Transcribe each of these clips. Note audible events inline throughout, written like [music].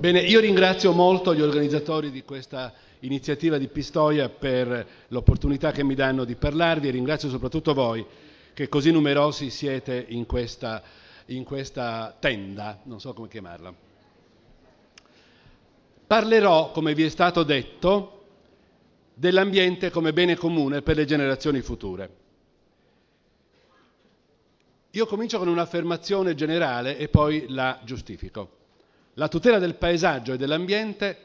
Bene, io ringrazio molto gli organizzatori di questa iniziativa di Pistoia per l'opportunità che mi danno di parlarvi e ringrazio soprattutto voi che così numerosi siete in questa, in questa tenda, non so come chiamarla. Parlerò, come vi è stato detto, dell'ambiente come bene comune per le generazioni future. Io comincio con un'affermazione generale e poi la giustifico. La tutela del paesaggio e dell'ambiente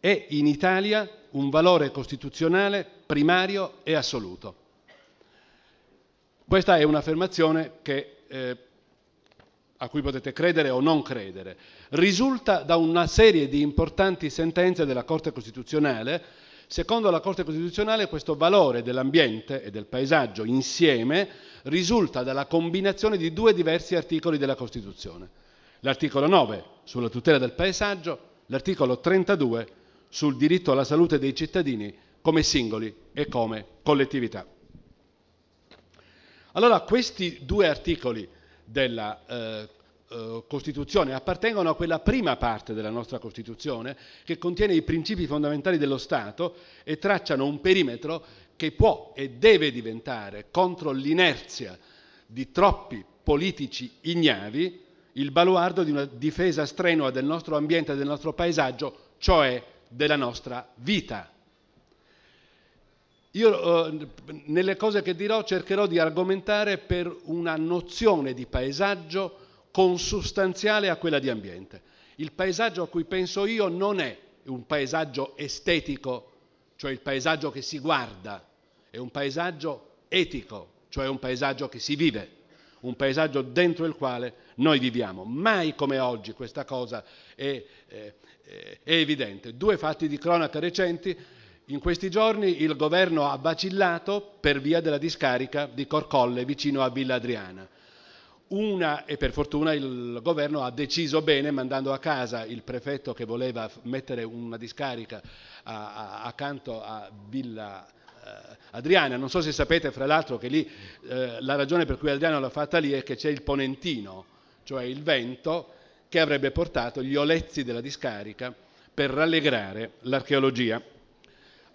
è in Italia un valore costituzionale primario e assoluto. Questa è un'affermazione che, eh, a cui potete credere o non credere. Risulta da una serie di importanti sentenze della Corte Costituzionale Secondo la Corte Costituzionale questo valore dell'ambiente e del paesaggio insieme risulta dalla combinazione di due diversi articoli della Costituzione. L'articolo 9 sulla tutela del paesaggio, l'articolo 32 sul diritto alla salute dei cittadini come singoli e come collettività. Allora questi due articoli della eh, eh, Costituzione appartengono a quella prima parte della nostra Costituzione che contiene i principi fondamentali dello Stato e tracciano un perimetro che può e deve diventare contro l'inerzia di troppi politici ignavi il baluardo di una difesa strenua del nostro ambiente e del nostro paesaggio, cioè della nostra vita. Io eh, nelle cose che dirò cercherò di argomentare per una nozione di paesaggio consustanziale a quella di ambiente. Il paesaggio a cui penso io non è un paesaggio estetico, cioè il paesaggio che si guarda, è un paesaggio etico, cioè un paesaggio che si vive, un paesaggio dentro il quale noi viviamo. Mai come oggi questa cosa è, è, è evidente. Due fatti di cronaca recenti. In questi giorni il governo ha vacillato per via della discarica di Corcolle vicino a Villa Adriana. Una, e per fortuna il governo ha deciso bene, mandando a casa il prefetto che voleva mettere una discarica a, a, accanto a Villa eh, Adriana. Non so se sapete, fra l'altro, che lì eh, la ragione per cui Adriana l'ha fatta lì è che c'è il ponentino, cioè il vento, che avrebbe portato gli olezzi della discarica per rallegrare l'archeologia.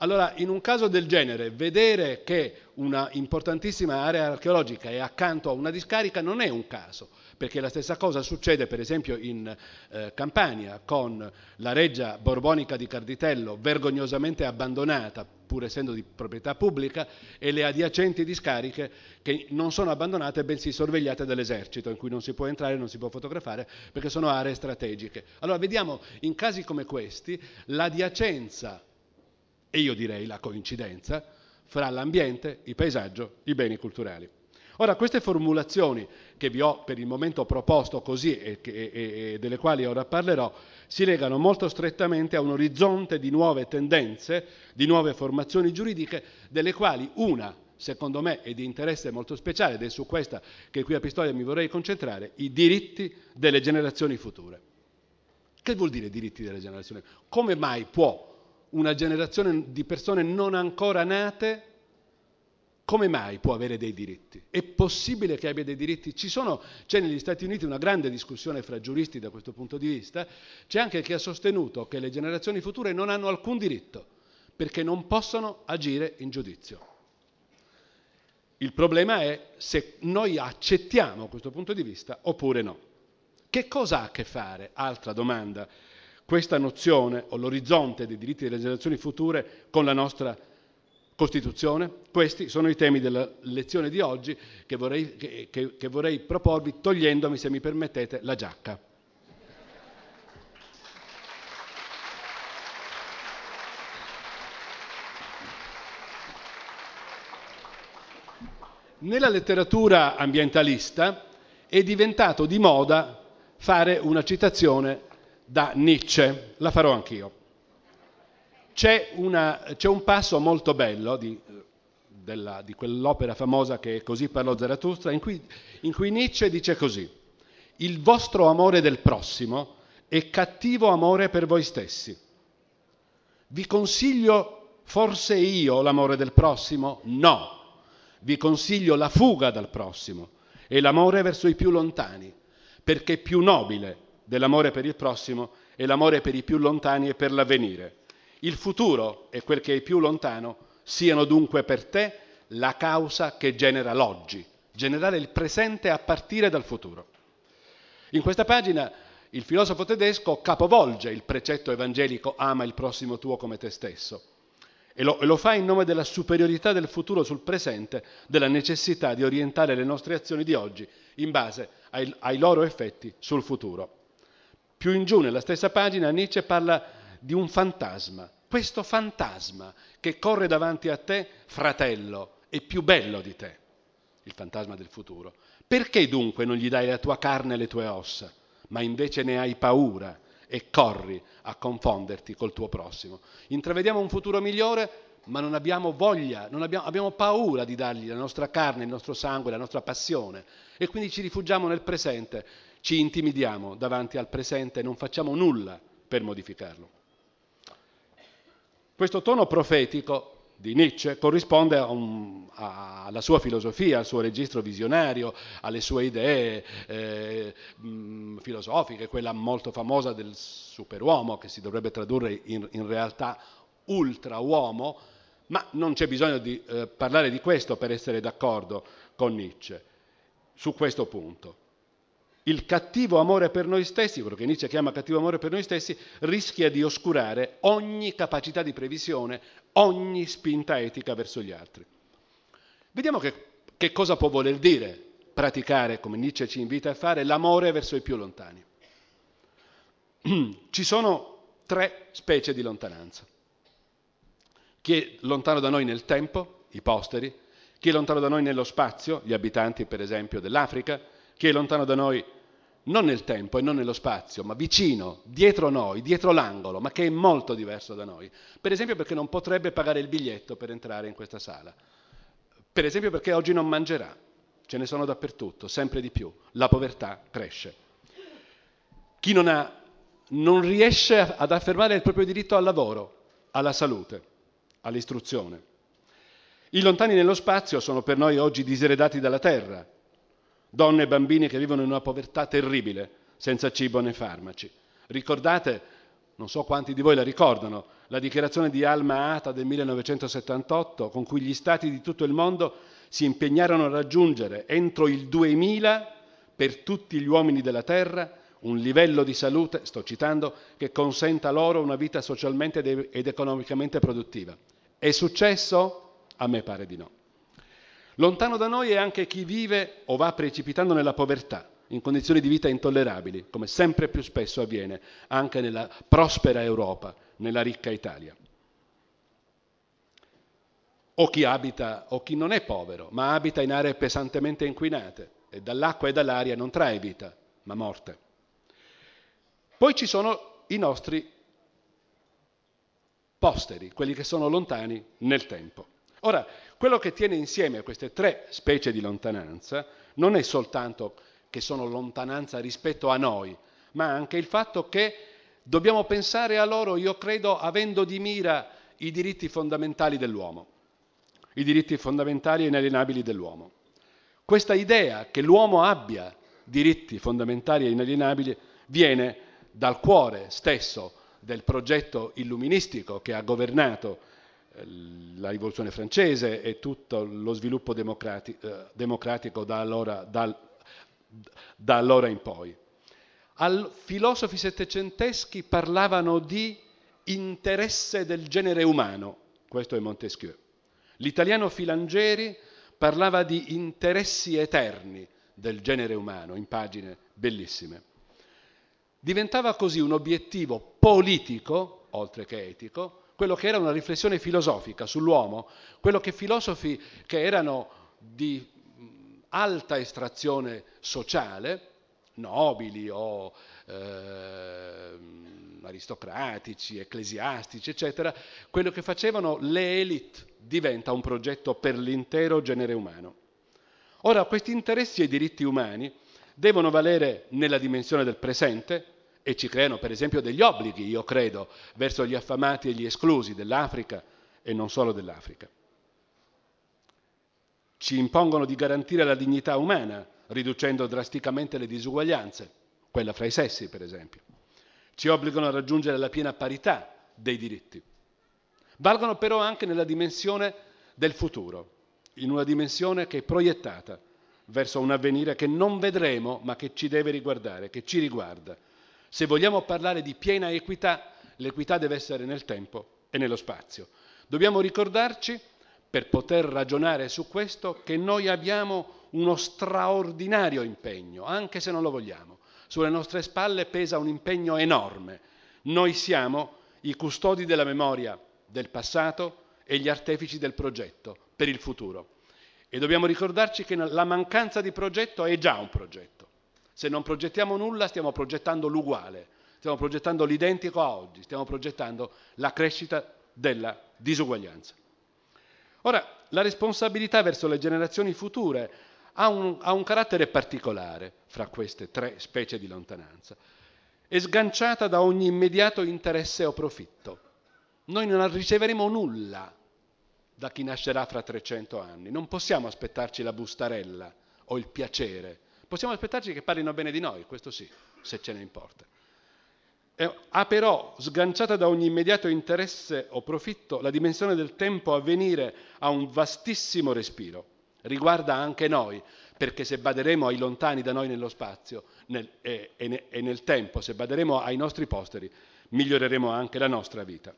Allora, in un caso del genere, vedere che una importantissima area archeologica è accanto a una discarica non è un caso, perché la stessa cosa succede per esempio in eh, Campania con la reggia borbonica di Carditello, vergognosamente abbandonata, pur essendo di proprietà pubblica, e le adiacenti discariche che non sono abbandonate bensì sorvegliate dall'esercito, in cui non si può entrare, non si può fotografare, perché sono aree strategiche. Allora vediamo in casi come questi l'adiacenza e io direi la coincidenza fra l'ambiente, il paesaggio, i beni culturali. Ora, queste formulazioni che vi ho per il momento proposto così e, e, e, delle quali ora parlerò, si legano molto strettamente a un orizzonte di nuove tendenze, di nuove formazioni giuridiche, delle quali una, secondo me, è di interesse molto speciale, ed è su questa che qui a Pistoia mi vorrei concentrare, i diritti delle generazioni future. Che vuol dire diritti delle generazioni? Come mai può una generazione di persone non ancora nate, come mai può avere dei diritti? È possibile che abbia dei diritti? Sono, c'è negli Stati Uniti una grande discussione fra giuristi da questo punto di vista, c'è anche chi ha sostenuto che le generazioni future non hanno alcun diritto perché non possono agire in giudizio. Il problema è se noi accettiamo questo punto di vista oppure no. Che cosa ha a che fare, altra domanda, questa nozione o l'orizzonte dei diritti delle generazioni future con la nostra Costituzione? Questi sono i temi della lezione di oggi che vorrei, che, che, vorrei proporvi togliendomi, se mi permettete, la giacca. Nella letteratura ambientalista è diventato di moda fare una citazione da Nietzsche, la farò anch'io. C'è, un passo molto bello di, della, di, quell'opera famosa che è Così parlò Zarathustra, in cui, in cui Nietzsche dice così, il vostro amore del prossimo è cattivo amore per voi stessi. Vi consiglio forse io l'amore del prossimo? No, vi consiglio la fuga dal prossimo e l'amore verso i più lontani, perché è più nobile dell'amore per il prossimo e l'amore per i più lontani e per l'avvenire. Il futuro e quel che è più lontano siano dunque per te la causa che genera l'oggi, generare il presente a partire dal futuro. In questa pagina il filosofo tedesco capovolge il precetto evangelico ama il prossimo tuo come te stesso e lo, e lo, fa in nome della superiorità del futuro sul presente, della necessità di orientare le nostre azioni di oggi in base ai, ai loro effetti sul futuro. Più in giù nella stessa pagina Nietzsche parla di un fantasma, questo fantasma che corre davanti a te, fratello, è più bello di te, il fantasma del futuro. Perché dunque non gli dai la tua carne e le tue ossa, ma invece ne hai paura e corri a confonderti col tuo prossimo? Intravediamo un futuro migliore, ma non abbiamo voglia, non abbiamo, abbiamo paura di dargli la nostra carne, il nostro sangue, la nostra passione e quindi ci rifugiamo nel presente, ci intimidiamo davanti al presente e non facciamo nulla per modificarlo. Questo tono profetico di Nietzsche corrisponde un, a, alla sua filosofia, al suo registro visionario, alle sue idee eh, mh, filosofiche, quella molto famosa del superuomo che si dovrebbe tradurre in, in realtà ultrauomo, ma non c'è bisogno di eh, parlare di questo per essere d'accordo con Nietzsche su questo punto il cattivo amore per noi stessi, quello che Nietzsche chiama cattivo amore per noi stessi, rischia di oscurare ogni capacità di previsione, ogni spinta etica verso gli altri. Vediamo che, che cosa può voler dire praticare, come Nietzsche ci invita a fare, l'amore verso i più lontani. [clears throat] Ci sono tre specie di lontananza. Chi è lontano da noi nel tempo, i posteri, chi è lontano da noi nello spazio, gli abitanti per esempio dell'Africa, chi è lontano da noi non nel tempo e non nello spazio, ma vicino, dietro noi, dietro l'angolo, ma che è molto diverso da noi. Per esempio perché non potrebbe pagare il biglietto per entrare in questa sala. Per esempio perché oggi non mangerà. Ce ne sono dappertutto, sempre di più. La povertà cresce. Chi non, ha, non riesce ad affermare il proprio diritto al lavoro, alla salute, all'istruzione. I lontani nello spazio sono per noi oggi diseredati dalla terra, donne e bambini che vivono in una povertà terribile, senza cibo né farmaci. Ricordate, non so quanti di voi la ricordano, la dichiarazione di Alma Ata del 1978 con cui gli stati di tutto il mondo si impegnarono a raggiungere entro il 2000 per tutti gli uomini della terra un livello di salute, sto citando, che consenta loro una vita socialmente ed economicamente produttiva. È successo? A me pare di no. Lontano da noi è anche chi vive o va precipitando nella povertà, in condizioni di vita intollerabili, come sempre più spesso avviene anche nella prospera Europa, nella ricca Italia. O chi abita, o chi non è povero, ma abita in aree pesantemente inquinate e dall'acqua e dall'aria non trae vita, ma morte. Poi ci sono i nostri posteri, quelli che sono lontani nel tempo. Ora, quello che tiene insieme queste tre specie di lontananza non è soltanto che sono lontananza rispetto a noi, ma anche il fatto che dobbiamo pensare a loro, io credo, avendo di mira i diritti fondamentali dell'uomo, i diritti fondamentali e inalienabili dell'uomo. Questa idea che l'uomo abbia diritti fondamentali e inalienabili viene dal cuore stesso del progetto illuministico che ha governato la rivoluzione francese e tutto lo sviluppo democratico, eh, democratico da, allora, da, da allora in poi. Al, filosofi settecenteschi parlavano di interesse del genere umano, questo è Montesquieu. L'italiano Filangeri parlava di interessi eterni del genere umano, in pagine bellissime. Diventava così un obiettivo politico, oltre che etico, quello che era una riflessione filosofica sull'uomo, quello che filosofi che erano di alta estrazione sociale, nobili o eh, aristocratici, ecclesiastici, eccetera, quello che facevano le elite diventa un progetto per l'intero genere umano. Ora, questi interessi e diritti umani devono valere nella dimensione del presente, e ci creano per esempio degli obblighi, io credo, verso gli affamati e gli esclusi dell'Africa e non solo dell'Africa. Ci impongono di garantire la dignità umana, riducendo drasticamente le disuguaglianze, quella fra i sessi per esempio. Ci obbligano a raggiungere la piena parità dei diritti. Valgono però anche nella dimensione del futuro, in una dimensione che è proiettata verso un avvenire che non vedremo ma che ci deve riguardare, che ci riguarda. Se vogliamo parlare di piena equità, l'equità deve essere nel tempo e nello spazio. Dobbiamo ricordarci, per poter ragionare su questo, che noi abbiamo uno straordinario impegno, anche se non lo vogliamo. Sulle nostre spalle pesa un impegno enorme. Noi siamo i custodi della memoria del passato e gli artefici del progetto per il futuro. E dobbiamo ricordarci che la mancanza di progetto è già un progetto. Se non progettiamo nulla stiamo progettando l'uguale, stiamo progettando l'identico a oggi, stiamo progettando la crescita della disuguaglianza. Ora, la responsabilità verso le generazioni future ha un, ha un carattere particolare fra queste tre specie di lontananza. È sganciata da ogni immediato interesse o profitto. Noi non riceveremo nulla da chi nascerà fra 300 anni. Non possiamo aspettarci la bustarella o il piacere. Possiamo aspettarci che parlino bene di noi, questo sì, se ce ne importa. Ha però, sganciata da ogni immediato interesse o profitto, la dimensione del tempo a venire ha un vastissimo respiro. Riguarda anche noi, perché se baderemo ai lontani da noi nello spazio nel, e, e, e nel tempo, se baderemo ai nostri posteri, miglioreremo anche la nostra vita.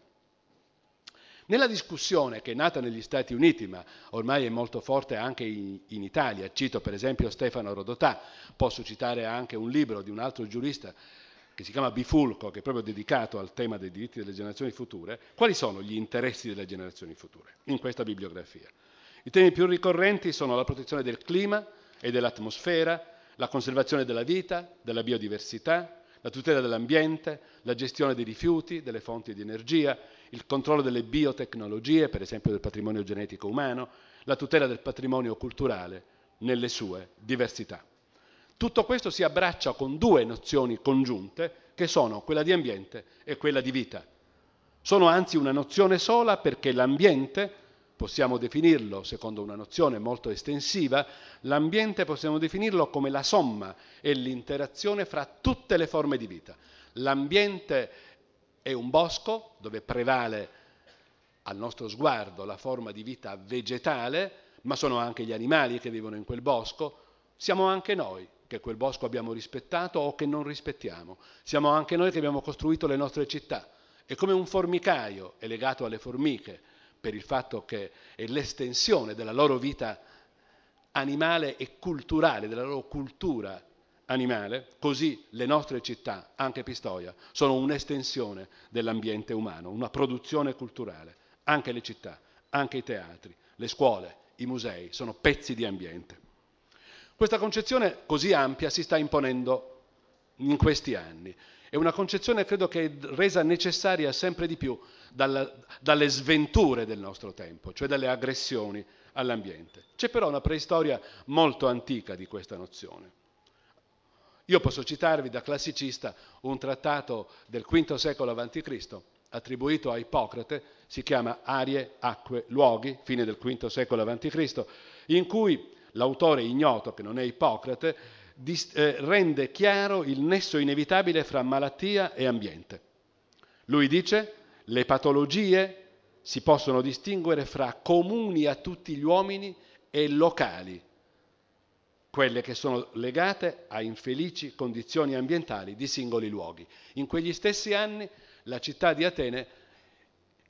Nella discussione che è nata negli Stati Uniti, ma ormai è molto forte anche in, in, Italia, cito per esempio Stefano Rodotà, posso citare anche un libro di un altro giurista che si chiama Bifulco, che è proprio dedicato al tema dei diritti delle generazioni future, quali sono gli interessi delle generazioni future in questa bibliografia? I temi più ricorrenti sono la protezione del clima e dell'atmosfera, la conservazione della vita, della biodiversità, la tutela dell'ambiente, la gestione dei rifiuti, delle fonti di energia, il controllo delle biotecnologie, per esempio del patrimonio genetico umano, la tutela del patrimonio culturale nelle sue diversità. Tutto questo si abbraccia con due nozioni congiunte che sono quella di ambiente e quella di vita. Sono anzi una nozione sola perché l'ambiente, possiamo definirlo secondo una nozione molto estensiva, l'ambiente possiamo definirlo come la somma e l'interazione fra tutte le forme di vita. L'ambiente è un bosco dove prevale al nostro sguardo la forma di vita vegetale, ma sono anche gli animali che vivono in quel bosco, siamo anche noi che quel bosco abbiamo rispettato o che non rispettiamo, siamo anche noi che abbiamo costruito le nostre città. E come un formicaio è legato alle formiche per il fatto che è l'estensione della loro vita animale e culturale, della loro cultura animale, così le nostre città, anche Pistoia, sono un'estensione dell'ambiente umano, una produzione culturale. Anche le città, anche i teatri, le scuole, i musei sono pezzi di ambiente. Questa concezione così ampia si sta imponendo in questi anni. È una concezione credo che è resa necessaria sempre di più dalla, dalle sventure del nostro tempo, cioè dalle aggressioni all'ambiente. C'è però una preistoria molto antica di questa nozione. Io posso citarvi da classicista un trattato del V secolo a.C. attribuito a Ippocrate, si chiama Arie, Acque, Luoghi, fine del V secolo a.C., in cui l'autore ignoto, che non è Ippocrate, eh, rende chiaro il nesso inevitabile fra malattia e ambiente. Lui dice le patologie si possono distinguere fra comuni a tutti gli uomini e locali, quelle che sono legate a infelici condizioni ambientali di singoli luoghi. In quegli stessi anni la città di Atene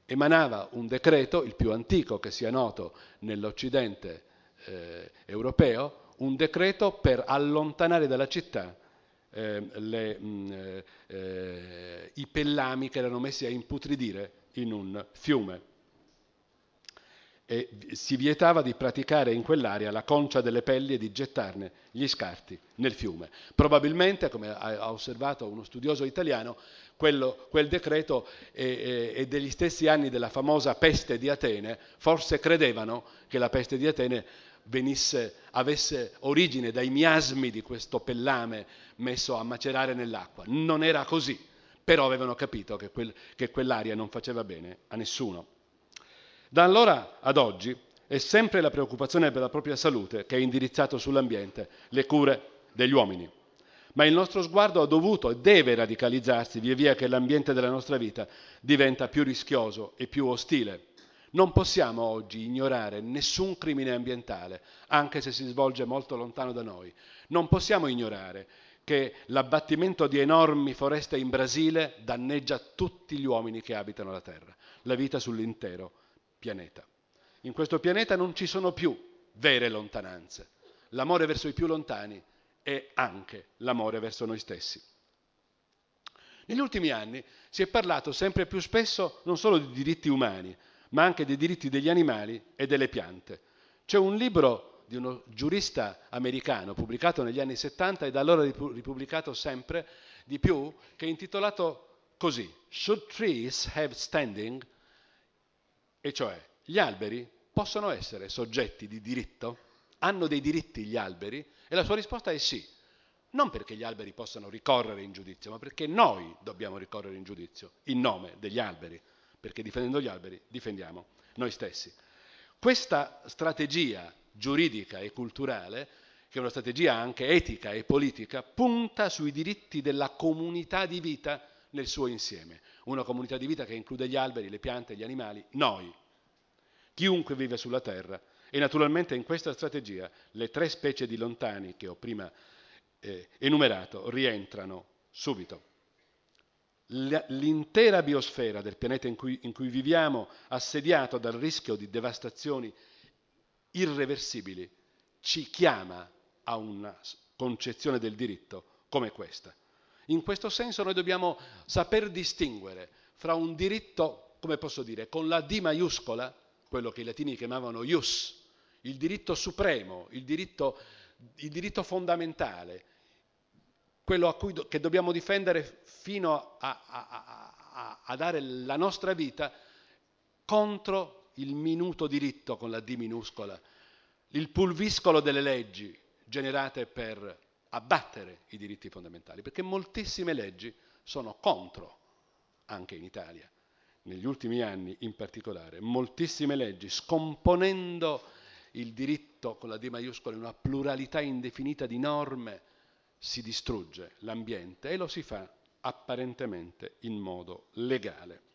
emanava un decreto, il più antico che sia noto nell'Occidente eh, europeo, un decreto per allontanare dalla città eh, le, mh, mm, eh, i pellami che erano messi a imputridire in un fiume e si vietava di praticare in quell'area la concia delle pelli e di gettarne gli scarti nel fiume. Probabilmente, come ha osservato uno studioso italiano, quello, quel decreto è, è, degli stessi anni della famosa peste di Atene, forse credevano che la peste di Atene venisse, avesse origine dai miasmi di questo pellame messo a macerare nell'acqua. Non era così, però avevano capito che, quel, che quell'aria non faceva bene a nessuno. Da allora ad oggi è sempre la preoccupazione per la propria salute che è indirizzato sull'ambiente, le cure degli uomini. ma il nostro sguardo ha dovuto e deve radicalizzarsi via via che l'ambiente della nostra vita diventa più rischioso e più ostile. Non possiamo oggi ignorare nessun crimine ambientale, anche se si svolge molto lontano da noi. Non possiamo ignorare che l'abbattimento di enormi foreste in Brasile danneggia tutti gli uomini che abitano la Terra, la vita sull'intero pianeta. In questo pianeta non ci sono più vere lontananze. L'amore verso i più lontani è anche l'amore verso noi stessi. Negli ultimi anni si è parlato sempre più spesso non solo di diritti umani, ma anche dei diritti degli animali e delle piante. C'è un libro di uno giurista americano pubblicato negli anni 70 e da allora ripubblicato sempre di più, che è intitolato così, Should Trees Have Standing? E cioè, gli alberi possono essere soggetti di diritto? Hanno dei diritti gli alberi? E la sua risposta è sì. Non perché gli alberi possano ricorrere in giudizio, ma perché noi dobbiamo ricorrere in giudizio in nome degli alberi perché difendendo gli alberi difendiamo noi stessi. Questa strategia giuridica e culturale, che è una strategia anche etica e politica, punta sui diritti della comunità di vita nel suo insieme. Una comunità di vita che include gli alberi, le piante, gli animali, noi, chiunque vive sulla Terra. E naturalmente in questa strategia le tre specie di lontani che ho prima eh, enumerato rientrano subito l'intera biosfera del pianeta in cui, in cui viviamo, assediato dal rischio di devastazioni irreversibili, ci chiama a una concezione del diritto come questa. In questo senso noi dobbiamo saper distinguere fra un diritto, come posso dire, con la D maiuscola, quello che i latini chiamavano ius, il diritto supremo, il diritto, il diritto fondamentale, quello a cui do, che dobbiamo difendere fino a, a, a, a dare la nostra vita contro il minuto diritto con la D minuscola, il pulviscolo delle leggi generate per abbattere i diritti fondamentali, perché moltissime leggi sono contro, anche in Italia, negli ultimi anni in particolare, moltissime leggi scomponendo il diritto con la D maiuscola in una pluralità indefinita di norme si distrugge l'ambiente e lo si fa apparentemente in modo legale.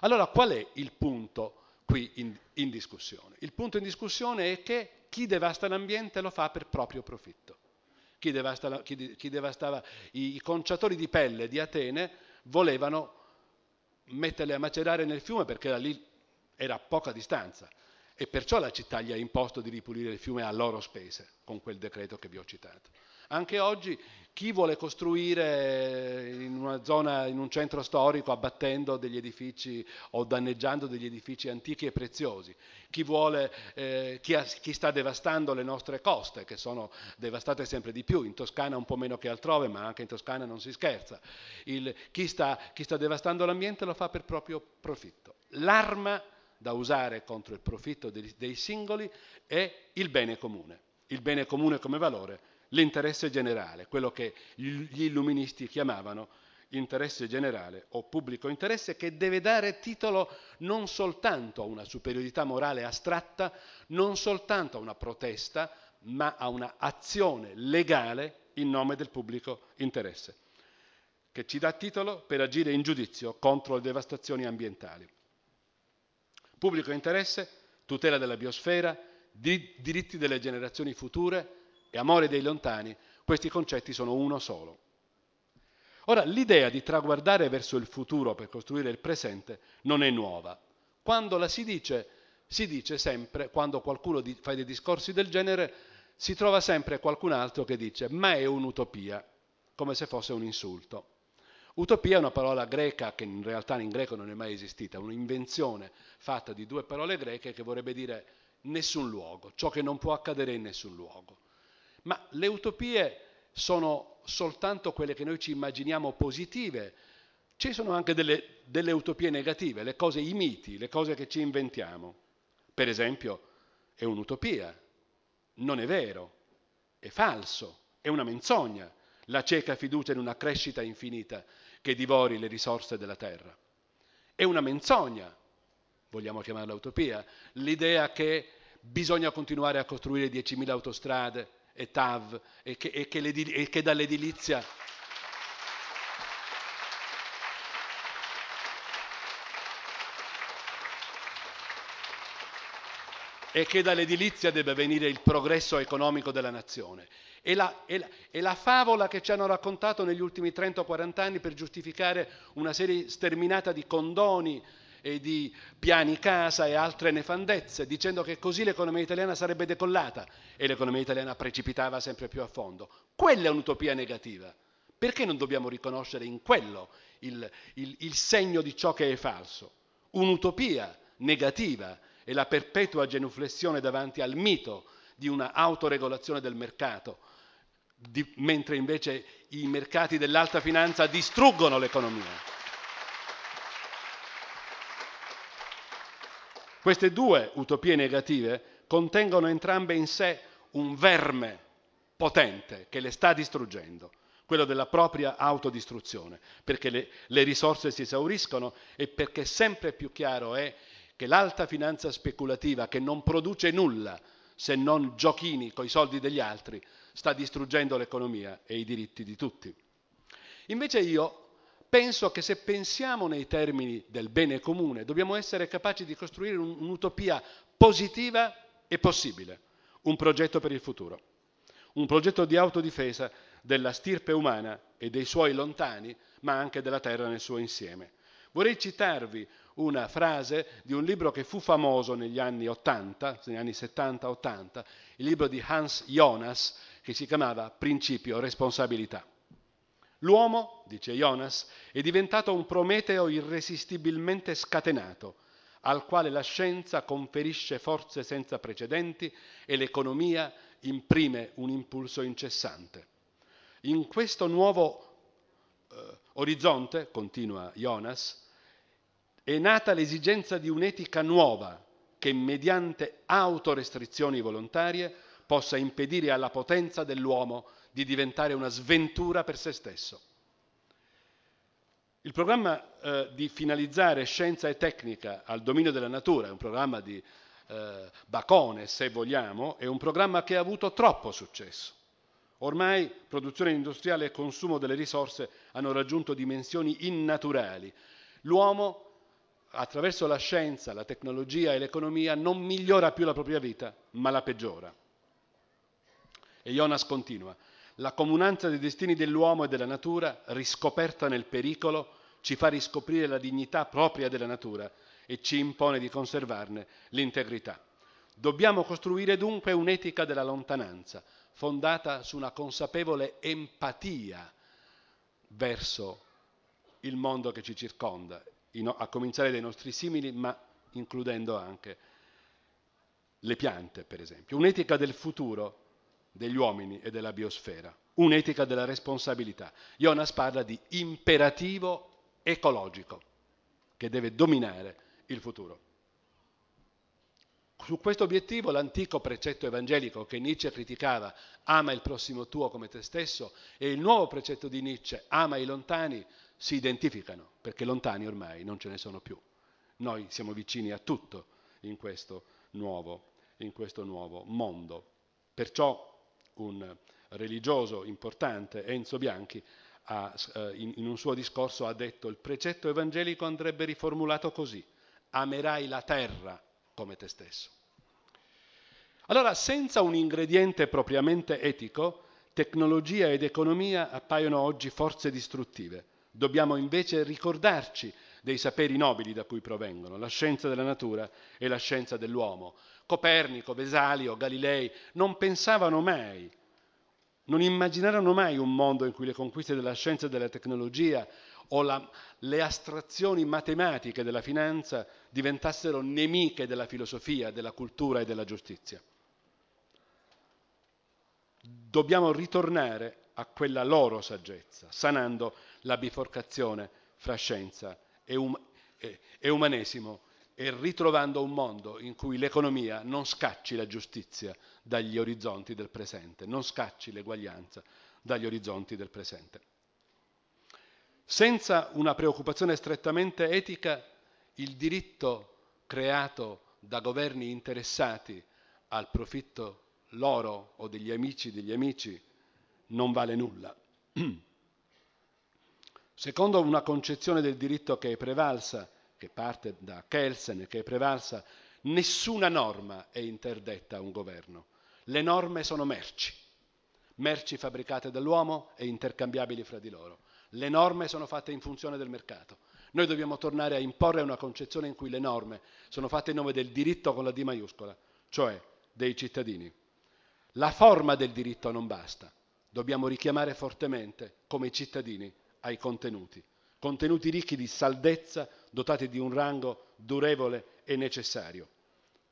Allora qual è il punto qui in, in, discussione? Il punto in discussione è che chi devasta l'ambiente lo fa per proprio profitto. Chi, devasta, chi, chi devastava i, i conciatori di pelle di Atene volevano metterle a macerare nel fiume perché da lì era a poca distanza e perciò la città gli ha imposto di ripulire il fiume a loro spese con quel decreto che vi ho citato. Anche oggi chi vuole costruire in una zona, in un centro storico, abbattendo degli edifici o danneggiando degli edifici antichi e preziosi, chi, vuole, eh, chi, ha, chi sta devastando le nostre coste, che sono devastate sempre di più, in Toscana un po' meno che altrove, ma anche in Toscana non si scherza. Il, chi, sta, chi sta devastando l'ambiente lo fa per proprio profitto. L'arma da usare contro il profitto dei, dei singoli è il bene comune. Il bene comune come valore l'interesse generale, quello che gli illuministi chiamavano interesse generale o pubblico interesse che deve dare titolo non soltanto a una superiorità morale astratta, non soltanto a una protesta, ma a un'azione legale in nome del pubblico interesse, che ci dà titolo per agire in giudizio contro le devastazioni ambientali. Pubblico interesse, tutela della biosfera, diritti delle generazioni future, e amore dei lontani, questi concetti sono uno solo. Ora, l'idea di traguardare verso il futuro per costruire il presente non è nuova. Quando la si dice, si dice sempre, quando qualcuno fa dei discorsi del genere, si trova sempre qualcun altro che dice ma è un'utopia, come se fosse un insulto. Utopia è una parola greca che in realtà in greco non è mai esistita, un'invenzione fatta di due parole greche che vorrebbe dire nessun luogo, ciò che non può accadere in nessun luogo. Ma le utopie sono soltanto quelle che noi ci immaginiamo positive. Ci sono anche delle, delle utopie negative, le cose, i miti, le cose che ci inventiamo. Per esempio, è un'utopia, non è vero, è falso, è una menzogna la cieca fiducia in una crescita infinita che divori le risorse della terra. È una menzogna, vogliamo chiamarla utopia, l'idea che bisogna continuare a costruire 10.000 autostrade e TAV e che, e che, e che dall'edilizia e che dall'edilizia debba venire il progresso economico della nazione. E la, e, la, e la, favola che ci hanno raccontato negli ultimi 30 o 40 anni per giustificare una serie sterminata di condoni e di piani casa e altre nefandezze, dicendo che così l'economia italiana sarebbe decollata e l'economia italiana precipitava sempre più a fondo. Quella è un'utopia negativa. Perché non dobbiamo riconoscere in quello il, il, il segno di ciò che è falso? Un'utopia negativa e la perpetua genuflessione davanti al mito di una autoregolazione del mercato, di, mentre invece i mercati dell'alta finanza distruggono l'economia. Queste due utopie negative contengono entrambe in sé un verme potente che le sta distruggendo, quello della propria autodistruzione, perché le, le risorse si esauriscono e perché sempre più chiaro è che l'alta finanza speculativa, che non produce nulla se non giochini coi soldi degli altri, sta distruggendo l'economia e i diritti di tutti. Invece io penso che se pensiamo nei termini del bene comune, dobbiamo essere capaci di costruire un'utopia positiva e possibile, un progetto per il futuro, un progetto di autodifesa della stirpe umana e dei suoi lontani, ma anche della terra nel suo insieme. Vorrei citarvi una frase di un libro che fu famoso negli anni 80, negli anni 70-80, il libro di Hans Jonas, che si chiamava Principio responsabilità. L'uomo, dice Jonas, è diventato un Prometeo irresistibilmente scatenato, al quale la scienza conferisce forze senza precedenti e l'economia imprime un impulso incessante. In questo nuovo eh, orizzonte, continua Jonas, è nata l'esigenza di un'etica nuova che mediante autorestrizioni volontarie possa impedire alla potenza dell'uomo di diventare una sventura per se stesso. Il programma eh, di finalizzare scienza e tecnica al dominio della natura, è un programma di eh, Bacone, se vogliamo, è un programma che ha avuto troppo successo. Ormai produzione industriale e consumo delle risorse hanno raggiunto dimensioni innaturali. L'uomo attraverso la scienza, la tecnologia e l'economia non migliora più la propria vita, ma la peggiora. E Jonas continua, la comunanza dei destini dell'uomo e della natura, riscoperta nel pericolo, ci fa riscoprire la dignità propria della natura e ci impone di conservarne l'integrità. Dobbiamo costruire dunque un'etica della lontananza, fondata su una consapevole empatia verso il mondo che ci circonda a cominciare dai nostri simili, ma includendo anche le piante, per esempio. Un'etica del futuro degli uomini e della biosfera, un'etica della responsabilità. Jonas parla di imperativo ecologico che deve dominare il futuro. Su questo obiettivo l'antico precetto evangelico che Nietzsche criticava, ama il prossimo tuo come te stesso, e il nuovo precetto di Nietzsche, ama i lontani, si identificano, perché lontani ormai non ce ne sono più. Noi siamo vicini a tutto in questo nuovo, in questo nuovo mondo. Perciò un religioso importante, Enzo Bianchi, ha, eh, in, in un suo discorso ha detto il precetto evangelico andrebbe riformulato così, amerai la terra come te stesso. Allora, senza un ingrediente propriamente etico, tecnologia ed economia appaiono oggi forze distruttive Dobbiamo invece ricordarci dei saperi nobili da cui provengono, la scienza della natura e la scienza dell'uomo. Copernico, Vesalio, Galilei non pensavano mai, non immaginarono mai un mondo in cui le conquiste della scienza e della tecnologia o la, le astrazioni matematiche della finanza diventassero nemiche della filosofia, della cultura e della giustizia. Dobbiamo ritornare a quella loro saggezza, sanando la biforcazione fra scienza e, um- e, e umanesimo e ritrovando un mondo in cui l'economia non scacci la giustizia dagli orizzonti del presente, non scacci l'eguaglianza dagli orizzonti del presente. Senza una preoccupazione strettamente etica, il diritto creato da governi interessati al profitto loro o degli amici degli amici non vale nulla. [clears throat] Secondo una concezione del diritto che è prevalsa, che parte da Kelsen che è prevalsa, nessuna norma è interdetta a un governo. Le norme sono merci, merci fabbricate dall'uomo e intercambiabili fra di loro. Le norme sono fatte in funzione del mercato. Noi dobbiamo tornare a imporre una concezione in cui le norme sono fatte in nome del diritto con la D maiuscola, cioè dei cittadini. La forma del diritto non basta, dobbiamo richiamare fortemente, come cittadini, ai contenuti. Contenuti ricchi di saldezza, dotati di un rango durevole e necessario.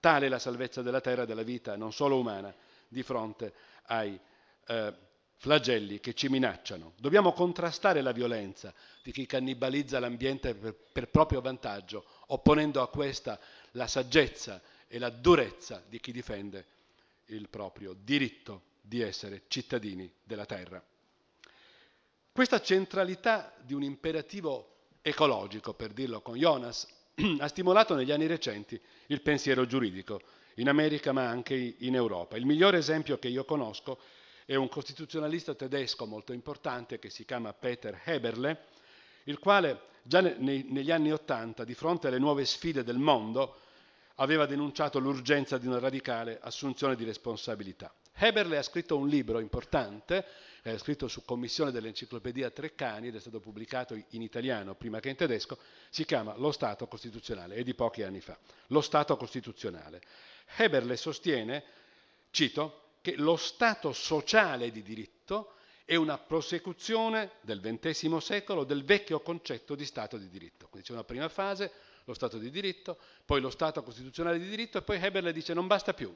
Tale è la salvezza della terra e della vita, non solo umana, di fronte ai eh, flagelli che ci minacciano. Dobbiamo contrastare la violenza di chi cannibalizza l'ambiente per, per proprio vantaggio, opponendo a questa la saggezza e la durezza di chi difende il proprio diritto di essere cittadini della terra. Questa centralità di un imperativo ecologico, per dirlo con Jonas, [clears throat] ha stimolato negli anni recenti il pensiero giuridico, in America ma anche in Europa. Il migliore esempio che io conosco è un costituzionalista tedesco molto importante che si chiama Peter Heberle, il quale già negli anni Ottanta, di fronte alle nuove sfide del mondo, aveva denunciato l'urgenza di una radicale assunzione di responsabilità. Heberle ha scritto un libro importante, è scritto su commissione dell'enciclopedia Treccani ed è stato pubblicato in italiano prima che in tedesco, si chiama Lo Stato Costituzionale, è di pochi anni fa. Lo Stato Costituzionale. Heberle sostiene, cito, che lo Stato sociale di diritto è una prosecuzione del XX secolo del vecchio concetto di Stato di diritto. Quindi c'è una prima fase, lo Stato di diritto, poi lo Stato costituzionale di diritto e poi Heberle dice non basta più,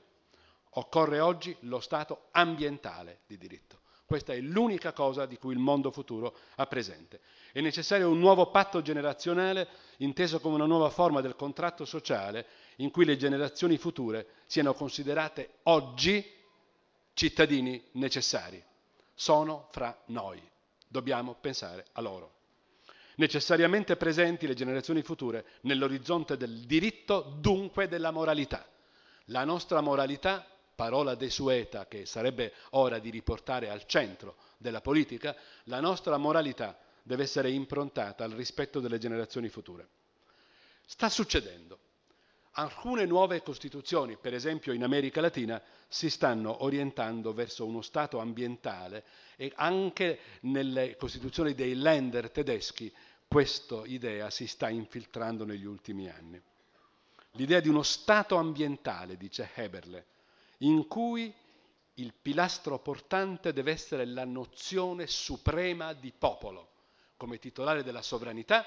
occorre oggi lo Stato ambientale di diritto. Questa è l'unica cosa di cui il mondo futuro ha presente. È necessario un nuovo patto generazionale inteso come una nuova forma del contratto sociale in cui le generazioni future siano considerate oggi cittadini necessari. Sono fra noi. Dobbiamo pensare a loro necessariamente presenti le generazioni future nell'orizzonte del diritto, dunque della moralità. La nostra moralità, parola desueta che sarebbe ora di riportare al centro della politica, la nostra moralità deve essere improntata al rispetto delle generazioni future. Sta succedendo. Alcune nuove costituzioni, per esempio in America Latina, si stanno orientando verso uno Stato ambientale e anche nelle costituzioni dei Länder tedeschi questa idea si sta infiltrando negli ultimi anni. L'idea di uno Stato ambientale, dice Heberle, in cui il pilastro portante deve essere la nozione suprema di popolo, come titolare della sovranità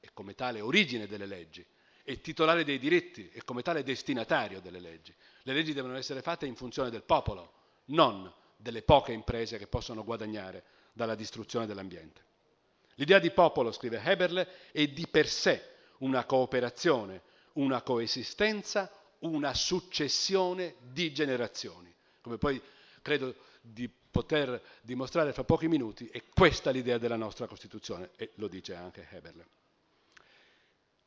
e come tale origine delle leggi, è titolare dei diritti e come tale destinatario delle leggi. Le leggi devono essere fatte in funzione del popolo, non delle poche imprese che possono guadagnare dalla distruzione dell'ambiente. L'idea di popolo, scrive Heberle, è di per sé una cooperazione, una coesistenza, una successione di generazioni. Come poi credo di poter dimostrare fra pochi minuti, è questa l'idea della nostra Costituzione e lo dice anche Heberle.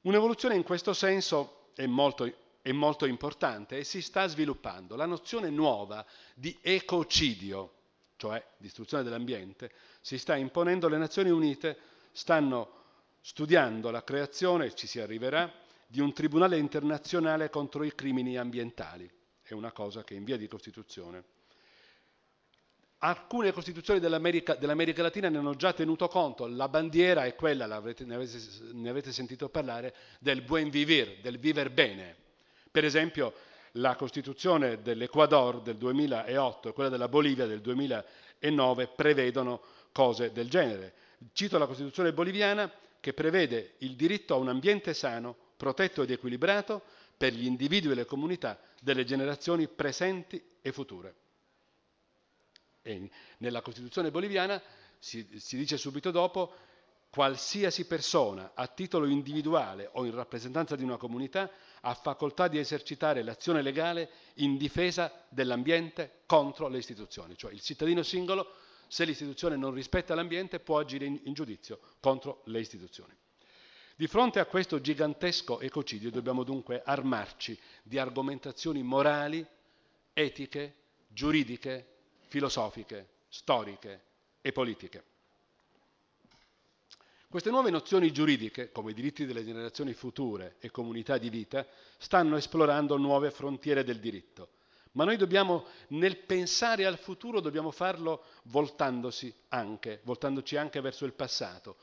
Un'evoluzione in questo senso è molto, è molto importante e si sta sviluppando. La nozione nuova di ecocidio, cioè distruzione dell'ambiente, si sta imponendo. Le Nazioni Unite stanno studiando la creazione, ci si arriverà, di un tribunale internazionale contro i crimini ambientali. È una cosa che è in via di costituzione. Alcune costituzioni dell'America, dell'America, Latina ne hanno già tenuto conto, la bandiera è quella, ne avete, ne avete sentito parlare, del buen vivir, del viver bene. Per esempio la Costituzione dell'Ecuador del 2008 e quella della Bolivia del 2009 prevedono cose del genere. Cito la Costituzione boliviana che prevede il diritto a un ambiente sano, protetto ed equilibrato per gli individui e le comunità delle generazioni presenti e future. E nella Costituzione boliviana si, si dice subito dopo qualsiasi persona a titolo individuale o in rappresentanza di una comunità ha facoltà di esercitare l'azione legale in difesa dell'ambiente contro le istituzioni, cioè il cittadino singolo, se l'istituzione non rispetta l'ambiente, può agire in, in giudizio contro le istituzioni. Di fronte a questo gigantesco ecocidio dobbiamo dunque armarci di argomentazioni morali, etiche, giuridiche, filosofiche, storiche e politiche. Queste nuove nozioni giuridiche, come diritti delle generazioni future e comunità di vita, stanno esplorando nuove frontiere del diritto. Ma noi dobbiamo, nel pensare al futuro, dobbiamo farlo voltandosi anche, voltandoci anche verso il passato,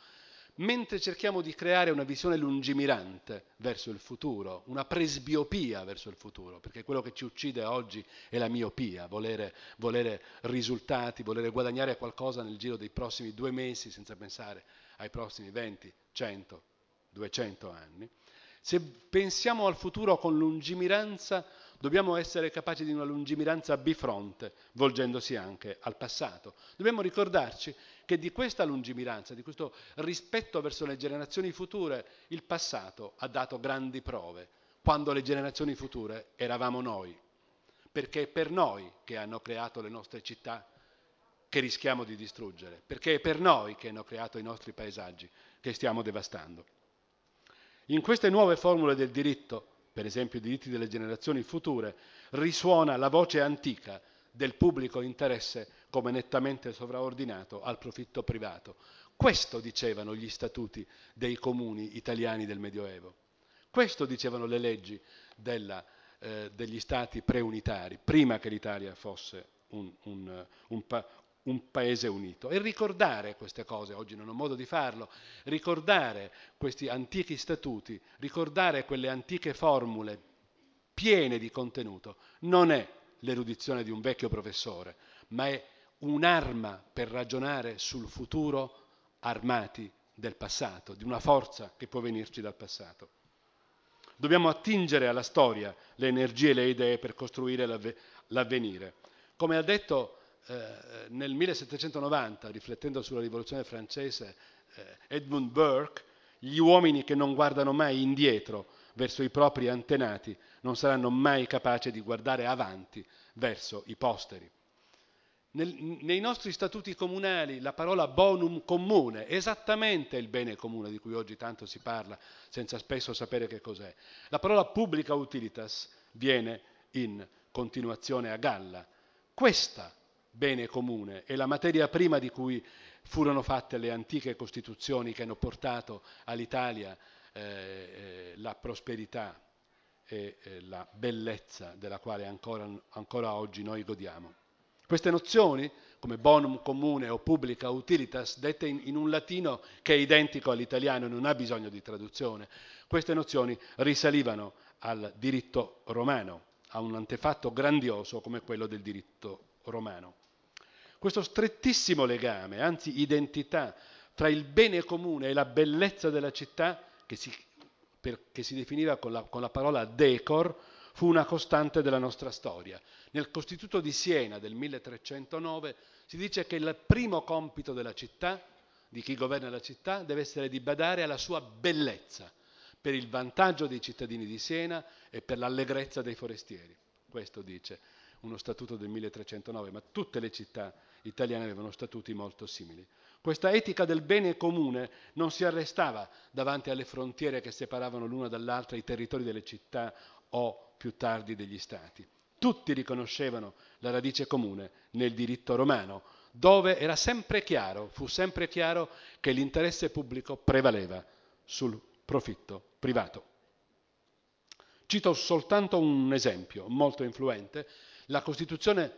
mentre cerchiamo di creare una visione lungimirante verso il futuro, una presbiopia verso il futuro, perché quello che ci uccide oggi è la miopia, volere, volere risultati, volere guadagnare qualcosa nel giro dei prossimi due mesi senza pensare ai prossimi 20, 100, 200 anni. Se pensiamo al futuro con lungimiranza, dobbiamo essere capaci di una lungimiranza bifronte, volgendosi anche al passato. Dobbiamo ricordarci che di questa lungimiranza, di questo rispetto verso le generazioni future, il passato ha dato grandi prove, quando le generazioni future eravamo noi, perché è per noi che hanno creato le nostre città che rischiamo di distruggere, perché è per noi che hanno creato i nostri paesaggi che stiamo devastando. In queste nuove formule del diritto, per esempio i diritti delle generazioni future, risuona la voce antica del pubblico interesse come nettamente sovraordinato al profitto privato. Questo dicevano gli statuti dei comuni italiani del Medioevo. Questo dicevano le leggi della, eh, degli stati preunitari, prima che l'Italia fosse un, un, un, un paese unito. E ricordare queste cose, oggi non ho modo di farlo, ricordare questi antichi statuti, ricordare quelle antiche formule piene di contenuto, non è l'erudizione di un vecchio professore, ma è un'arma per ragionare sul futuro armati del passato, di una forza che può venirci dal passato. Dobbiamo attingere alla storia le energie e le idee per costruire l'avvenire. Come ha detto eh, nel 1790, riflettendo sulla rivoluzione francese, eh, Edmund Burke, gli uomini che non guardano mai indietro verso i propri antenati non saranno mai capaci di guardare avanti verso i posteri. Nei nostri statuti comunali la parola bonum comune esattamente il bene comune di cui oggi tanto si parla, senza spesso sapere che cos'è. La parola publica utilitas viene in continuazione a galla. Questa bene comune è la materia prima di cui furono fatte le antiche costituzioni che hanno portato all'Italia eh, eh la prosperità e eh, la bellezza della quale ancora, ancora oggi noi godiamo. Queste nozioni, come bonum comune o publica utilitas, dette in, in, un latino che è identico all'italiano e non ha bisogno di traduzione, queste nozioni risalivano al diritto romano, a un antefatto grandioso come quello del diritto romano. Questo strettissimo legame, anzi identità, tra il bene comune e la bellezza della città, che si, per, che si definiva con la, con la parola decor, fu una costante della nostra storia. Nel Costituto di Siena del 1309 si dice che il primo compito della città, di chi governa la città, deve essere di badare alla sua bellezza, per il vantaggio dei cittadini di Siena e per l'allegrezza dei forestieri. Questo dice uno statuto del 1309, ma tutte le città italiane avevano statuti molto simili. Questa etica del bene comune non si arrestava davanti alle frontiere che separavano l'una dall'altra i territori delle città o più tardi degli stati. Tutti riconoscevano la radice comune nel diritto romano, dove era sempre chiaro, fu sempre chiaro che l'interesse pubblico prevaleva sul profitto privato. Cito soltanto un esempio molto influente, la Costituzione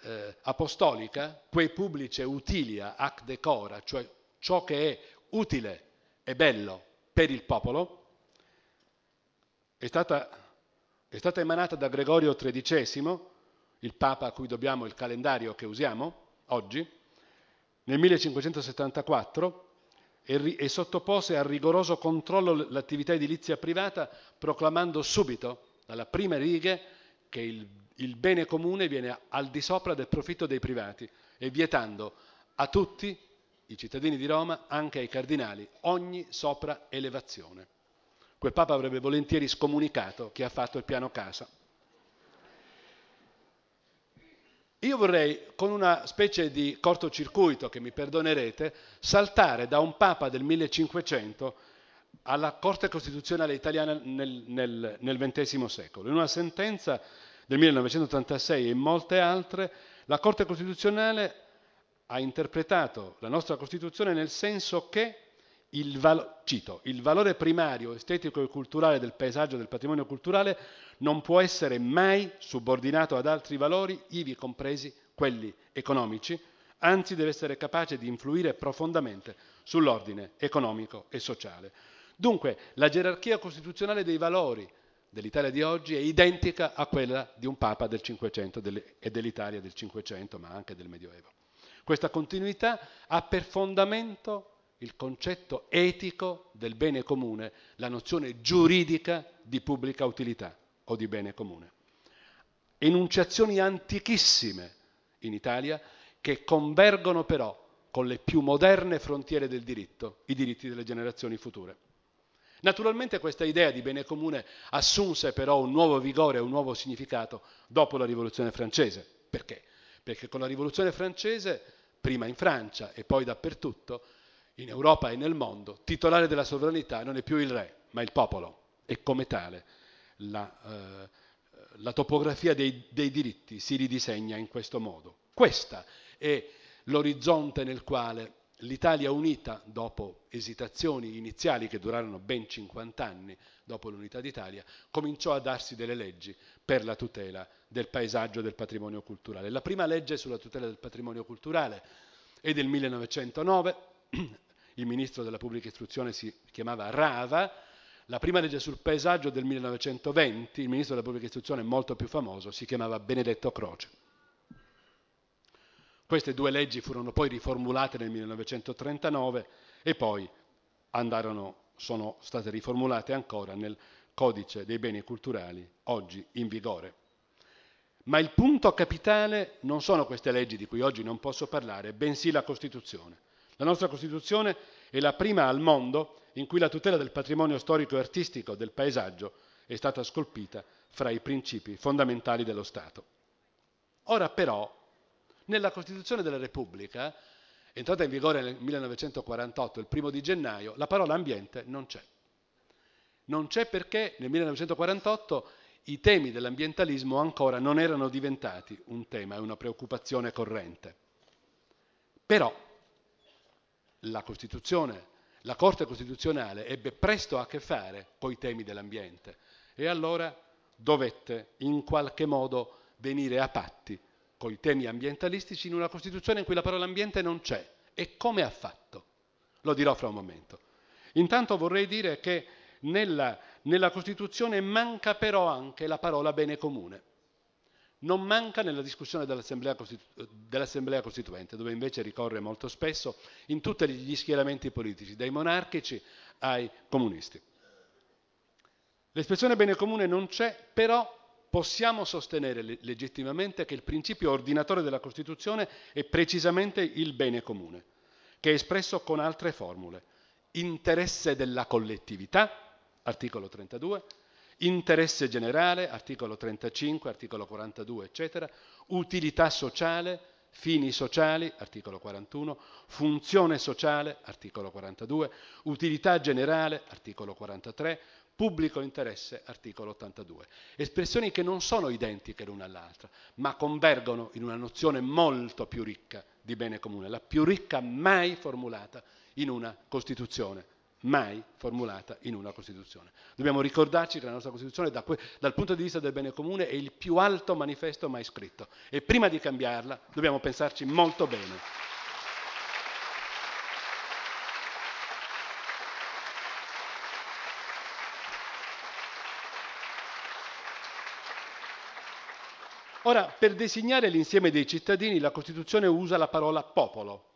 eh, apostolica, quei publice utilia ac decora, cioè ciò che è utile e bello per il popolo, è stata è stata emanata da Gregorio XIII, il Papa a cui dobbiamo il calendario che usiamo oggi, nel 1574 e, sottopose a rigoroso controllo l'attività edilizia privata, proclamando subito, dalla prima righe, che il, il bene comune viene al di sopra del profitto dei privati e vietando a tutti i cittadini di Roma, anche ai cardinali, ogni sopraelevazione quel Papa avrebbe volentieri scomunicato chi ha fatto il piano casa. Io vorrei, con una specie di cortocircuito, che mi perdonerete, saltare da un Papa del 1500 alla Corte Costituzionale italiana nel, nel, nel XX secolo, in una sentenza del 1986 e in molte altre, la Corte Costituzionale ha interpretato la nostra Costituzione nel senso che il, val- cito, il valore primario, estetico e culturale del paesaggio del patrimonio culturale non può essere mai subordinato ad altri valori, ivi compresi quelli economici, anzi deve essere capace di influire profondamente sull'ordine economico e sociale. Dunque la gerarchia costituzionale dei valori dell'Italia di oggi è identica a quella di un Papa del Cinquecento e dell'Italia del Cinquecento, ma anche del Medioevo. Questa continuità ha per fondamento il concetto etico del bene comune, la nozione giuridica di pubblica utilità o di bene comune. Enunciazioni antichissime in Italia che convergono però con le più moderne frontiere del diritto, i diritti delle generazioni future. Naturalmente questa idea di bene comune assunse però un nuovo vigore un nuovo significato dopo la rivoluzione francese. Perché? Perché con la rivoluzione francese, prima in Francia e poi dappertutto, in Europa e nel mondo, titolare della sovranità non è più il re, ma il popolo. E come tale la, eh, la topografia dei, dei diritti si ridisegna in questo modo. Questa è l'orizzonte nel quale l'Italia unita, dopo esitazioni iniziali che durarono ben 50 anni dopo l'unità d'Italia, cominciò a darsi delle leggi per la tutela del paesaggio e del patrimonio culturale. La prima legge sulla tutela del patrimonio culturale è del 1909, il ministro della pubblica istruzione si chiamava Rava, la prima legge sul paesaggio del 1920, il ministro della pubblica istruzione molto più famoso, si chiamava Benedetto Croce. Queste due leggi furono poi riformulate nel 1939 e poi andarono, sono state riformulate ancora nel Codice dei beni culturali, oggi in vigore. Ma il punto capitale non sono queste leggi di cui oggi non posso parlare, bensì la Costituzione. La nostra Costituzione è la prima al mondo in cui la tutela del patrimonio storico e artistico del paesaggio è stata scolpita fra i principi fondamentali dello Stato. Ora però nella Costituzione della Repubblica, entrata in vigore nel 1948, il primo di gennaio, la parola ambiente non c'è. Non c'è perché nel 1948 i temi dell'ambientalismo ancora non erano diventati un tema e una preoccupazione corrente. Però la Costituzione, la Corte Costituzionale ebbe presto a che fare con i temi dell'ambiente e allora dovette in qualche modo venire a patti con i temi ambientalistici in una Costituzione in cui la parola ambiente non c'è. E come ha fatto? Lo dirò fra un momento. Intanto vorrei dire che nella, nella Costituzione manca però anche la parola bene comune. Non manca nella discussione dell'Assemblea, Costitu- dell'Assemblea Costituente, dove invece ricorre molto spesso in tutti gli schieramenti politici, dai monarchici ai comunisti. L'espressione bene comune non c'è, però possiamo sostenere legittimamente che il principio ordinatore della Costituzione è precisamente il bene comune, che è espresso con altre formule. Interesse della collettività, articolo 32, interesse generale, articolo 35, articolo 42, eccetera, utilità sociale, fini sociali, articolo 41, funzione sociale, articolo 42, utilità generale, articolo 43, pubblico interesse, articolo 82. Espressioni che non sono identiche l'una all'altra, ma convergono in una nozione molto più ricca di bene comune, la più ricca mai formulata in una Costituzione, mai formulata in una Costituzione. Dobbiamo ricordarci che la nostra Costituzione da dal punto di vista del bene comune è il più alto manifesto mai scritto e prima di cambiarla dobbiamo pensarci molto bene. Ora, per designare l'insieme dei cittadini, la Costituzione usa la parola popolo.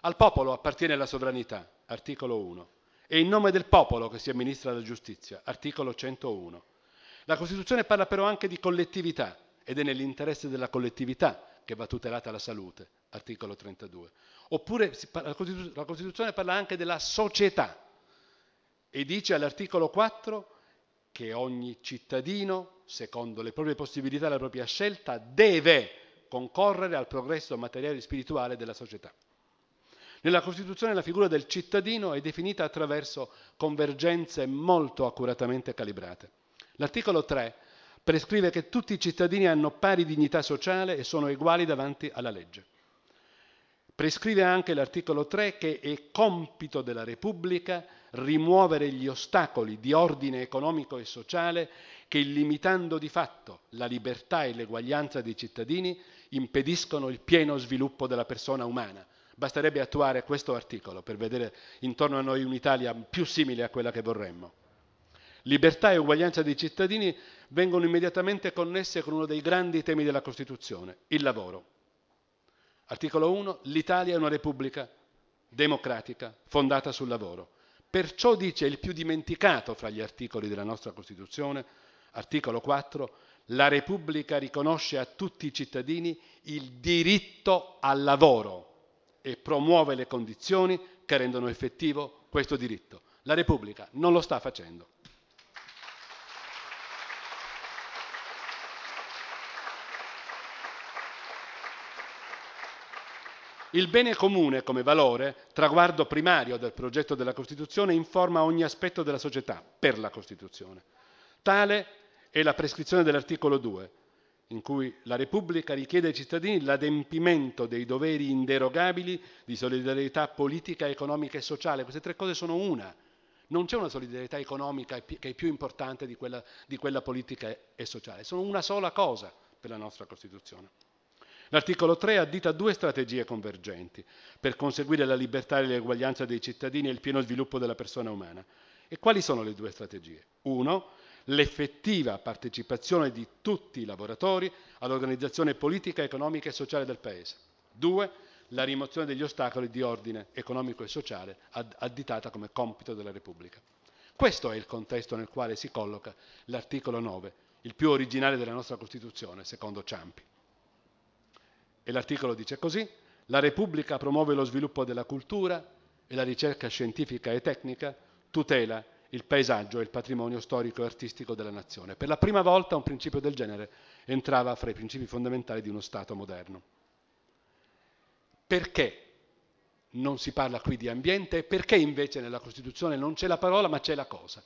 Al popolo appartiene la sovranità, articolo 1. È in nome del popolo che si amministra la giustizia, articolo 101. La Costituzione parla però anche di collettività ed è nell'interesse della collettività che va tutelata la salute, articolo 32. Oppure la Costituzione parla anche della società e dice all'articolo 4 che ogni cittadino, secondo le proprie possibilità e la propria scelta, deve concorrere al progresso materiale e spirituale della società. Nella Costituzione la figura del cittadino è definita attraverso convergenze molto accuratamente calibrate. L'articolo 3 prescrive che tutti i cittadini hanno pari dignità sociale e sono uguali davanti alla legge. Prescrive anche l'articolo 3 che è compito della Repubblica rimuovere gli ostacoli di ordine economico e sociale che, limitando di fatto la libertà e l'eguaglianza dei cittadini, impediscono il pieno sviluppo della persona umana. Basterebbe attuare questo articolo per vedere intorno a noi un'Italia più simile a quella che vorremmo. Libertà e uguaglianza dei cittadini vengono immediatamente connesse con uno dei grandi temi della Costituzione, il lavoro. Articolo 1. L'Italia è una repubblica democratica fondata sul lavoro. Perciò dice il più dimenticato fra gli articoli della nostra Costituzione, articolo 4, la Repubblica riconosce a tutti i cittadini il diritto al lavoro e promuove le condizioni che rendono effettivo questo diritto. La Repubblica non lo sta facendo. Il bene comune come valore, traguardo primario del progetto della Costituzione, informa ogni aspetto della società per la Costituzione. Tale è la prescrizione dell'articolo 2, in cui la Repubblica richiede ai cittadini l'adempimento dei doveri inderogabili di solidarietà politica, economica e sociale. Queste tre cose sono una. Non c'è una solidarietà economica che è più importante di quella, di quella politica e sociale, sono una sola cosa per la nostra Costituzione. L'articolo 3 addita due strategie convergenti per conseguire la libertà e l'eguaglianza dei cittadini e il pieno sviluppo della persona umana. E quali sono le due strategie? Uno, l'effettiva partecipazione di tutti i lavoratori all'organizzazione politica, economica e sociale del Paese. Due, la rimozione degli ostacoli di ordine economico e sociale additata come compito della Repubblica. Questo è il contesto nel quale si colloca l'articolo 9, il più originale della nostra Costituzione, secondo Ciampi. E l'articolo dice così, la Repubblica promuove lo sviluppo della cultura e la ricerca scientifica e tecnica, tutela il paesaggio e il patrimonio storico e artistico della nazione. Per la prima volta un principio del genere entrava fra i principi fondamentali di uno Stato moderno. Perché non si parla qui di ambiente e perché invece nella Costituzione non c'è la parola ma c'è la cosa?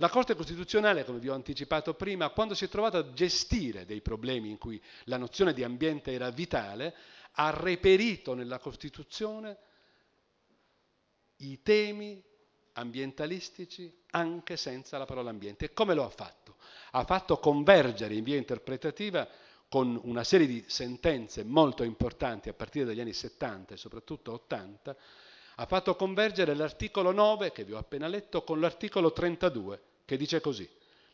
La Corte Costituzionale, come vi ho anticipato prima, quando si è trovata a gestire dei problemi in cui la nozione di ambiente era vitale, ha reperito nella Costituzione i temi ambientalistici anche senza la parola ambiente. E come lo ha fatto? Ha fatto convergere in via interpretativa con una serie di sentenze molto importanti a partire dagli anni 70 e soprattutto 80, ha fatto convergere l'articolo 9 che vi ho appena letto con l'articolo 32 che dice così.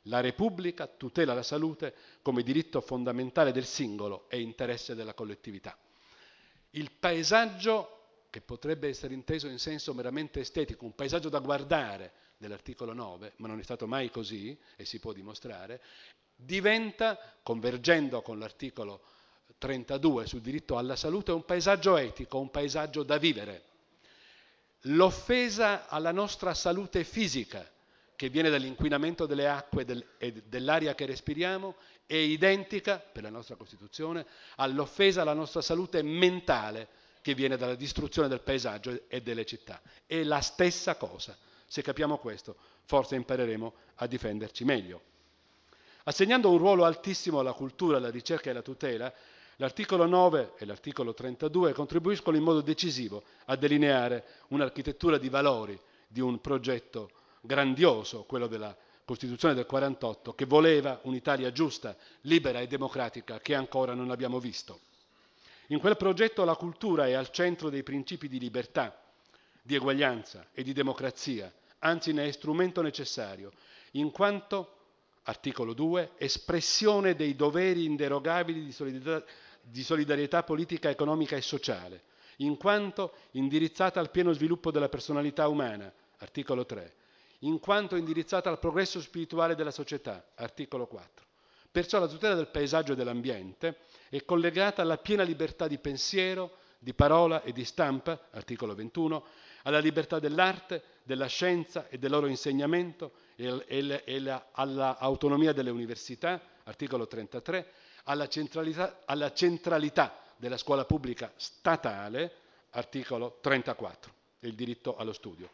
La Repubblica tutela la salute come diritto fondamentale del singolo e interesse della collettività. Il paesaggio che potrebbe essere inteso in senso meramente estetico, un paesaggio da guardare dell'articolo 9, ma non è stato mai così e si può dimostrare, diventa, convergendo con l'articolo 32 sul diritto alla salute, un paesaggio etico, un paesaggio da vivere. L'offesa alla nostra salute fisica, che viene dall'inquinamento delle acque e dell'aria che respiriamo, è identica, per la nostra Costituzione, all'offesa alla nostra salute mentale, che viene dalla distruzione del paesaggio e delle città. È la stessa cosa. Se capiamo questo, forse impareremo a difenderci meglio. Assegnando un ruolo altissimo alla cultura, alla ricerca e alla tutela, l'articolo 9 e l'articolo 32 contribuiscono in modo decisivo a delineare un'architettura di valori di un progetto grandioso, quello della Costituzione del 48, che voleva un'Italia giusta, libera e democratica che ancora non abbiamo visto. In quel progetto la cultura è al centro dei principi di libertà, di eguaglianza e di democrazia, anzi ne è strumento necessario, in quanto, articolo 2, espressione dei doveri inderogabili di solidarietà, di solidarietà politica, economica e sociale, in quanto indirizzata al pieno sviluppo della personalità umana, articolo 3, in quanto indirizzata al progresso spirituale della società, articolo 4. Perciò la tutela del paesaggio e dell'ambiente è collegata alla piena libertà di pensiero, di parola e di stampa, articolo 21, alla libertà dell'arte, della scienza e del loro insegnamento e, all'autonomia delle università, articolo 33, alla centralità, alla centralità della scuola pubblica statale, articolo 34, il diritto allo studio.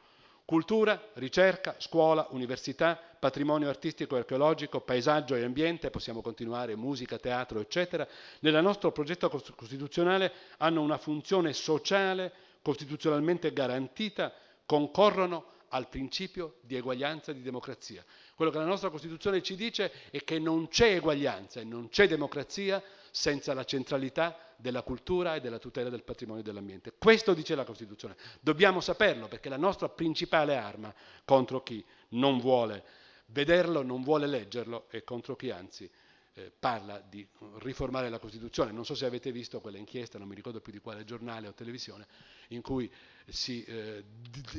Cultura, ricerca, scuola, università, patrimonio artistico e archeologico, paesaggio e ambiente, possiamo continuare, musica, teatro, eccetera, nel nostro progetto costituzionale hanno una funzione sociale costituzionalmente garantita, concorrono al principio di eguaglianza e di democrazia. Quello che la nostra Costituzione ci dice è che non c'è eguaglianza e non c'è democrazia senza la centralità della cultura e della tutela del patrimonio dell'ambiente. Questo dice la Costituzione. Dobbiamo saperlo perché è la nostra principale arma contro chi non vuole vederlo, non vuole leggerlo e contro chi anzi eh, parla di riformare la Costituzione. Non so se avete visto quella inchiesta, non mi ricordo più di quale giornale o televisione, in cui si, eh,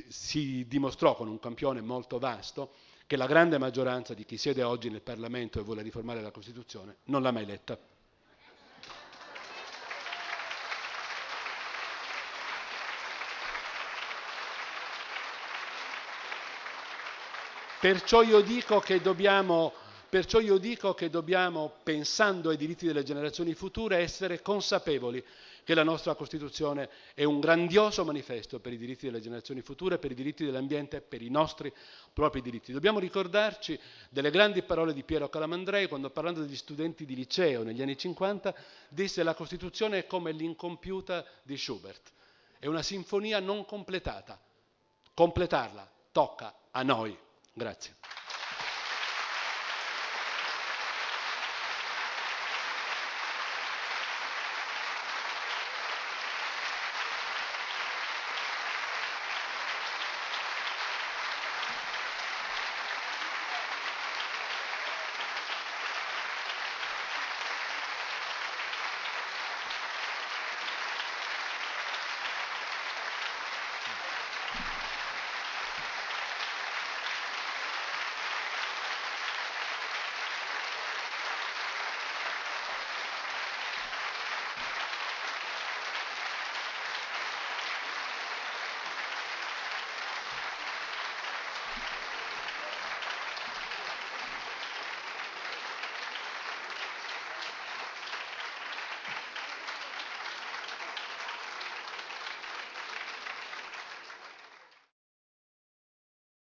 si dimostrò con un campione molto vasto che la grande maggioranza di chi siede oggi nel Parlamento e vuole riformare la Costituzione non l'ha mai letta. Perciò io dico che dobbiamo, perciò io dico che dobbiamo pensando ai diritti delle generazioni future, essere consapevoli che la nostra Costituzione è un grandioso manifesto per i diritti delle generazioni future, per i diritti dell'ambiente, per i nostri propri diritti. Dobbiamo ricordarci delle grandi parole di Piero Calamandrei quando parlando degli studenti di liceo negli anni 50 disse la Costituzione è come l'incompiuta di Schubert, è una sinfonia non completata, completarla tocca a noi. Grazie.